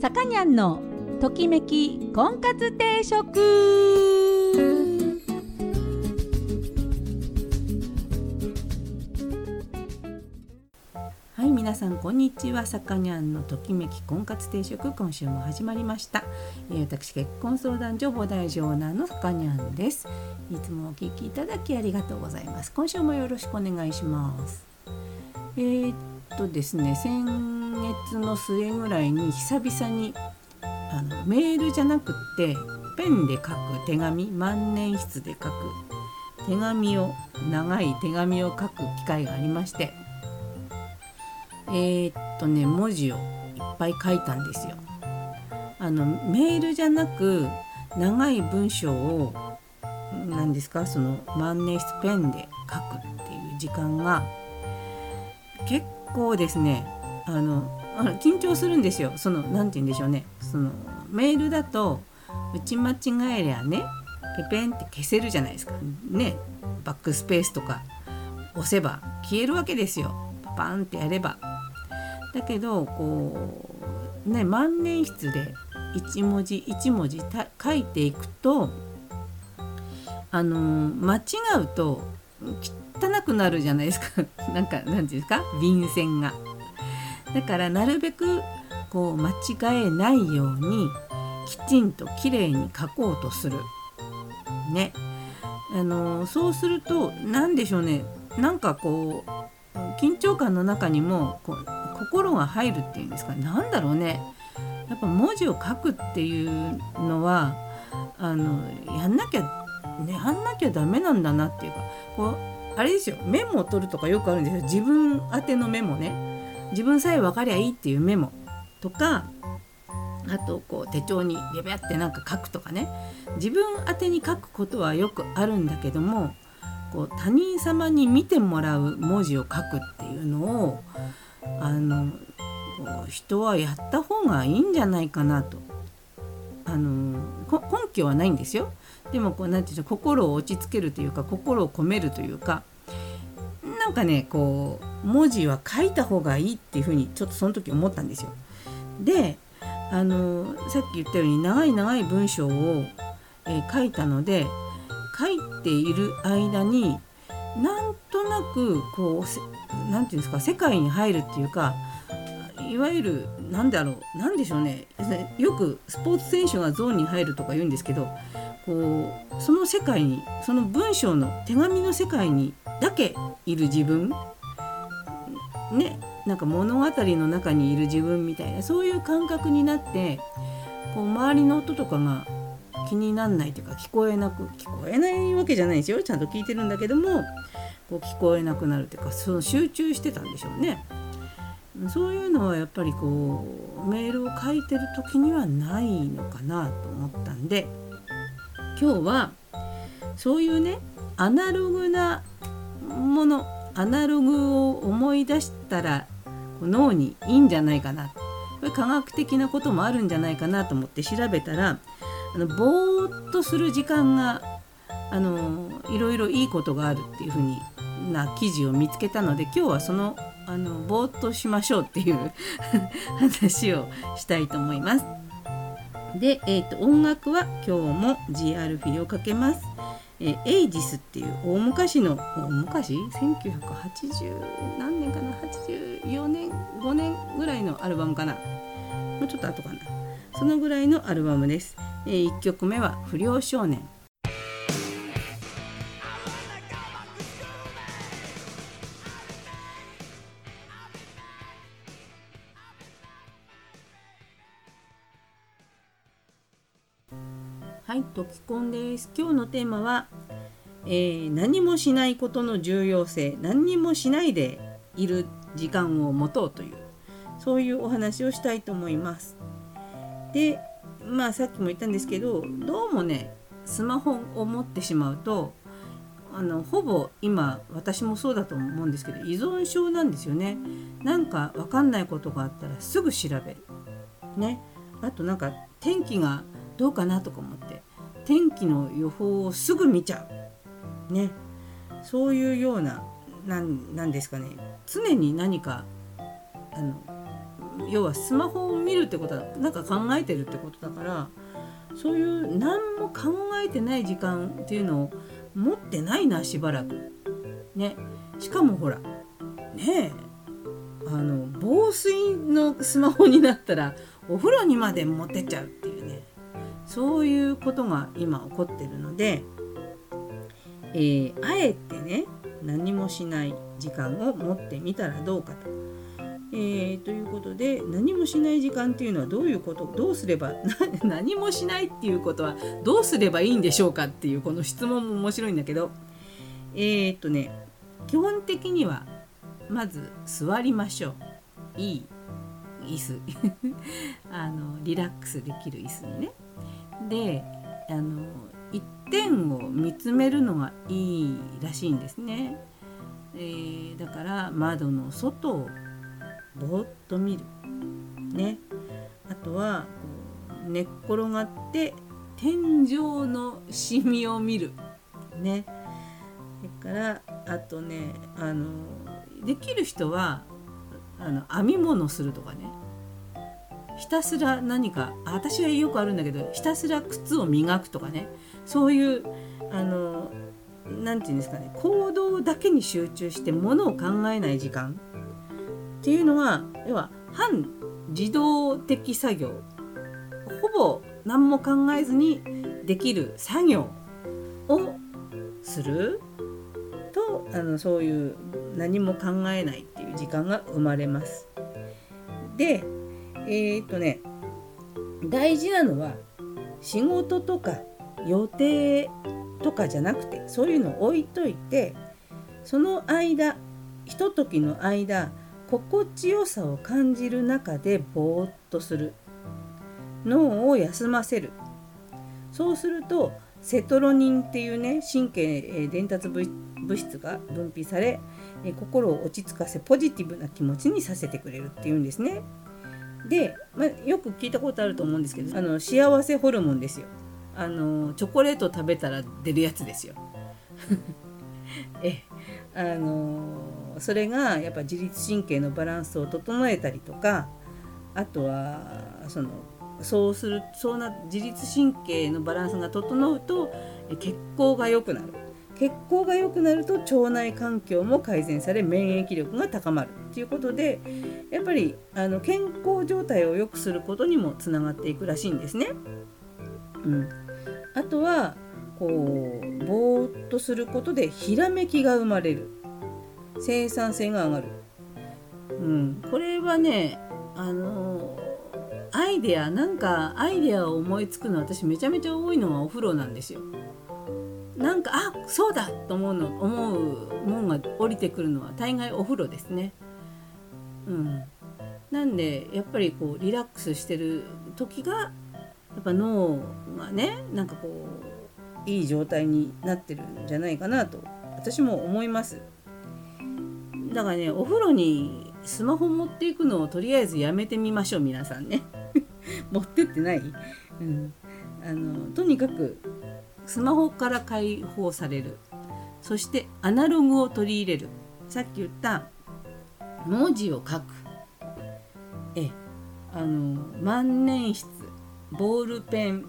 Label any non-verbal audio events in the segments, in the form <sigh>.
さかにゃんのときめき婚活定食。はい皆さんこんにちは。さかにゃんのときめき婚活定食今週も始まりました、えー、私結婚相談所母大長男のさかにゃんです。いつもお聞きいただきありがとうございます。今週もよろしくお願いします。えー、っとですね先月の末ぐらいに久々にあのメールじゃなくってペンで書く手紙万年筆で書く手紙を長い手紙を書く機会がありましてえー、っとね文字をいっぱい書いたんですよ。あのメールじゃなく長い文章を何ですかその万年筆ペンで書くっていう時間が結構ですねあの緊張するんですよ。その何て言うんでしょうね。そのメールだと打ち間違えりゃねペペンって消せるじゃないですか。ね。バックスペースとか押せば消えるわけですよ。パパンってやれば。だけどこうね万年筆で一文字一文字書いていくとあの間違うと汚くなるじゃないですか。<laughs> なんか何て言うんですか？便箋が。だからなるべくこう間違えないようにきちんときれいに書こうとする。ね。あのそうすると何でしょうね。なんかこう緊張感の中にもこう心が入るっていうんですか。何だろうね。やっぱ文字を書くっていうのはあのやんなきゃねやんなきゃダメなんだなっていうかこうあれですよ。メモを取るとかよくあるんですよ。自分宛てのメモね。自分さえ分かりゃいいっていうメモとかあとこう手帳にビャビャってなんか書くとかね。自分宛てに書くことはよくあるんだけどもこう他人様に見てもらう文字を書くっていうのをあの人はやった方がいいんじゃないかなと。あの根拠はないんですよ。でもこうなんていうの心を落ち着けるというか心を込めるというかなんかねこう文字は書いた方がいいっていうふうにちょっとその時思ったんですよ。であのさっき言ったように長い長い文章を、えー、書いたので書いている間になんとなくこう何て言うんですか世界に入るっていうかいわゆる何だろう何でしょうねよくスポーツ選手がゾーンに入るとか言うんですけどこうその世界にその文章の手紙の世界にだけいる自分？ねなんか物語の中にいる自分みたいなそういう感覚になってこう周りの音とかが気になんないというか聞こえなく聞こえないわけじゃないですよちゃんと聞いてるんだけどもこう聞こえなくなるというかその集中してたんでしょうね。そういうのはやっぱりこうメールを書いてる時にはないのかなと思ったんで今日はそういうねアナログなものアナログを思い出したら脳にいいんじゃないかなこれ科学的なこともあるんじゃないかなと思って調べたらあのぼーっとする時間があのいろいろいいことがあるっていうふうにな記事を見つけたので今日はそのあのぼーっとしましょうっていう <laughs> 話をしたいと思います。で、えーと、音楽は今日も G アルフィをかけます。えー、エイジスっていう大昔の大昔？1980何年かな？84年？5年ぐらいのアルバムかな？もうちょっと後かな？そのぐらいのアルバムです、えー、1曲目は「不良少年」きこんです。今日のテーマは、えー、何もしないことの重要性、何にもしないでいる時間を持とうという、そういうお話をしたいと思います。で、まあさっきも言ったんですけど、どうもね、スマホを持ってしまうと、あのほぼ今私もそうだと思うんですけど依存症なんですよね。なんか分かんないことがあったらすぐ調べる。ね。あとなんか天気がどうかなとか思って天気の予報をすぐ見ちゃう。ね。そういうようななんですかね。常に何かあの要はスマホを見るってことはなんか考えてるってことだからそういう何も考えてない時間っていうのを持ってないなしばらく。ね。しかもほらねえあの防水のスマホになったらお風呂にまで持ってっちゃう。そういうことが今起こってるので、えー、あえてね何もしない時間を持ってみたらどうかと。えー、ということで何もしない時間っていうのはどういうことどうすれば <laughs> 何もしないっていうことはどうすればいいんでしょうかっていうこの質問も面白いんだけど。えー、っとね基本的にはまず座りましょう。いい椅子。<laughs> あのリラックスできる椅子にね。であの一点を見つめるのがいいらしいんですね、えー、だから窓の外をぼーっと見る。ね。あとは寝っ転がって天井のシミを見る。ね。それからあとねあのできる人はあの編み物するとかね。ひたすら何か私はよくあるんだけどひたすら靴を磨くとかね。そういうあの何て言うんですかね。行動だけに集中してものを考えない時間。っていうのは要は反自動的作業。ほぼ何も考えずにできる作業をする。とあのそういう何も考えないっていう時間が生まれます。でえー、っとね大事なのは仕事とか予定とかじゃなくてそういうのを置いといてその間ひとときの間心地よさを感じる中でぼーっとする脳を休ませるそうするとセトロニンっていうね神経伝達物質が分泌され心を落ち着かせポジティブな気持ちにさせてくれるっていうんですね。で、まあ、よく聞いたことあると思うんですけどあの幸せホルモンですよあのチョコレート食べたら出るやつですよ。<laughs> えあのそれがやっぱ自律神経のバランスを整えたりとかあとはそのそうするそうな自律神経のバランスが整うと血行が良くなる血行が良くなると腸内環境も改善され免疫力が高まるということでやっぱりあの健康状態を良くすることにもつながっていくらしいんですね。うん、あとはこうぼーっとすることでひらめきが生まれる生産性が上がる、うん、これはねあのアイデアなんかアイデアを思いつくの私めちゃめちゃ多いのはお風呂なんですよ。なんかあそうだと思うの思うもんが降りてくるのは大概お風呂ですね。うん、なんでやっぱりこうリラックスしてる時がやっぱ脳がねなんかこういい状態になってるんじゃないかなと私も思います。だからねお風呂にスマホ持っていくのをとりあえずやめてみましょう皆さんね。<laughs> 持ってってない、うん、あのとにかくスマホから解放される。そしてアナログを取り入れる。さっき言った文字を書く。えあの万年筆。ボールペン、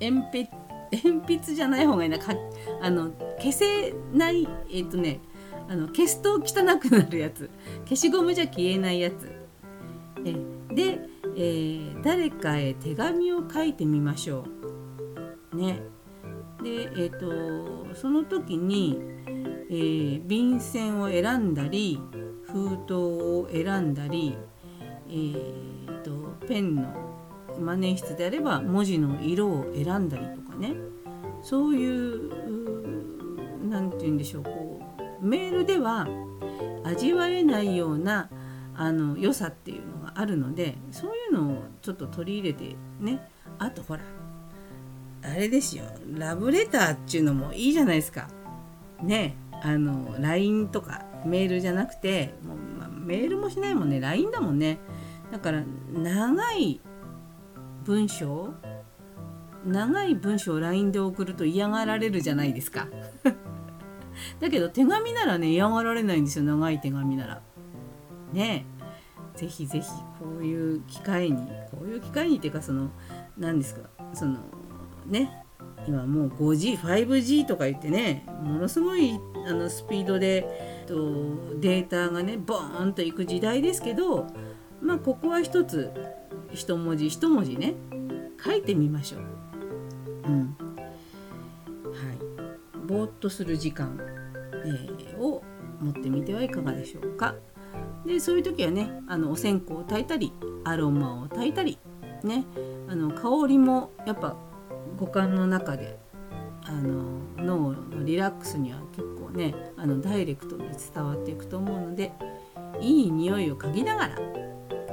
え鉛筆鉛筆じゃない方がいいな。かあの消せないえっ、とねあの消すと汚くなるやつ。消しゴムじゃ消えないやつ。えで、えー、誰かへ手紙を書いてみましょう。ね。でえ、ー、とその時に、えー、便箋を選んだり封筒を選んだり、えーと、ペンの万年筆であれば文字の色を選んだりとかね。そういう何て言うんでしょうこうメールでは味わえないようなあの良さっていうのがあるのでそういうのをちょっと取り入れてね。あとほらあれですよ。ラブレターっていうのもいいじゃないですか。ね。あの LINE とかメールじゃなくてもう、まあ、メールもしないもんね。LINE だもんね。だから長い文章長い文章を LINE で送ると嫌がられるじゃないですか。<laughs> だけど手紙ならね嫌がられないんですよ。長い手紙なら。ね。えぜひぜひこういう機会にこういう機会にっていうかその何ですかそのね今もう 5G5G とか言ってねものすごいあのスピードでとデータがねボーンといく時代ですけどまあここは一つ一文字一文字ね書いてみましょう。うんはい、ぼーっとする時間、えー、を持ってみてはいかがでしょうか。でそういう時はねあのお線香を焚いたりアロマを焚いたりねあの香りもやっぱ五感の中であの脳のリラックスには結構ねあのダイレクトに伝わっていくと思うのでいい匂いを嗅ぎながら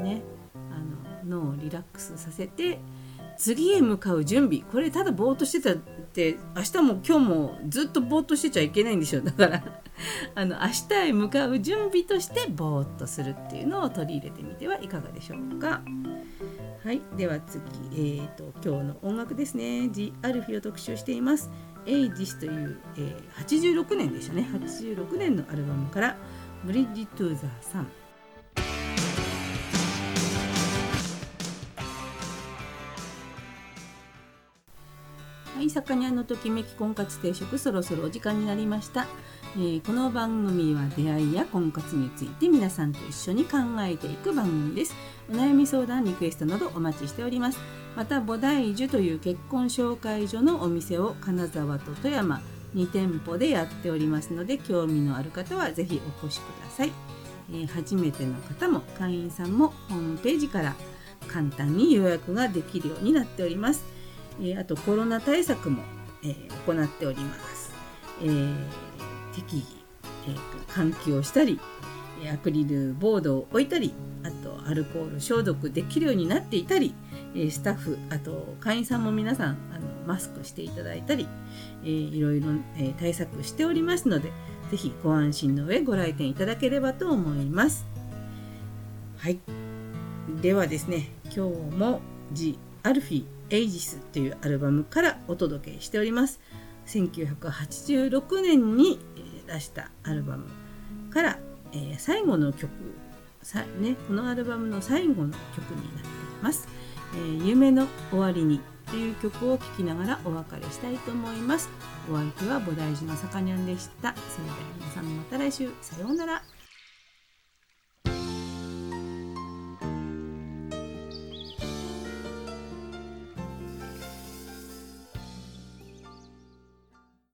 ねあの脳をリラックスさせて次へ向かう準備これただぼーっとしてたって明日も今日もずっとぼーっとしてちゃいけないんでしょだから <laughs> あの明日へ向かう準備としてぼーっとするっていうのを取り入れてみてはいかがでしょうか。はい、では次、えーと、今日の音楽ですね。ジ・アルフィを特集しています。エイジスという、えー、86年でしたね。86年のアルバムからブリッジ・トゥ・ザ・さん。はい、魚のときめき婚活定食そろそろお時間になりました、えー、この番組は出会いや婚活について皆さんと一緒に考えていく番組です。お悩み相談リクエストなどお待ちしております。また菩提樹という結婚紹介所のお店を金沢と富山2店舗でやっておりますので興味のある方はぜひお越しください、えー、初めての方も会員さんもホームページから簡単に予約ができるようになっております。えあとコロナ対策も、え行っております。えー、適宜、えー、換気をしたりアクリルボードを置いたりあとアルコール消毒できるようになっていたりスタッフあと会員さんも皆さんあのマスクしていただいたり、えー、いろいろ、え対策しておりますので是非ご安心の上ご来店いただければと思います。はいではですね今日も「ジ・アルフィエイジスというアルバムからお届けしております。1986年に出したアルバムから、えー、最後の曲さ、ね、このアルバムの最後の曲になっています、えー、夢の終わりにという曲を聴きながらお別れしたいと思います。お相手は菩提寺のさかにゃんでした。それでは皆さんまた来週。さようなら。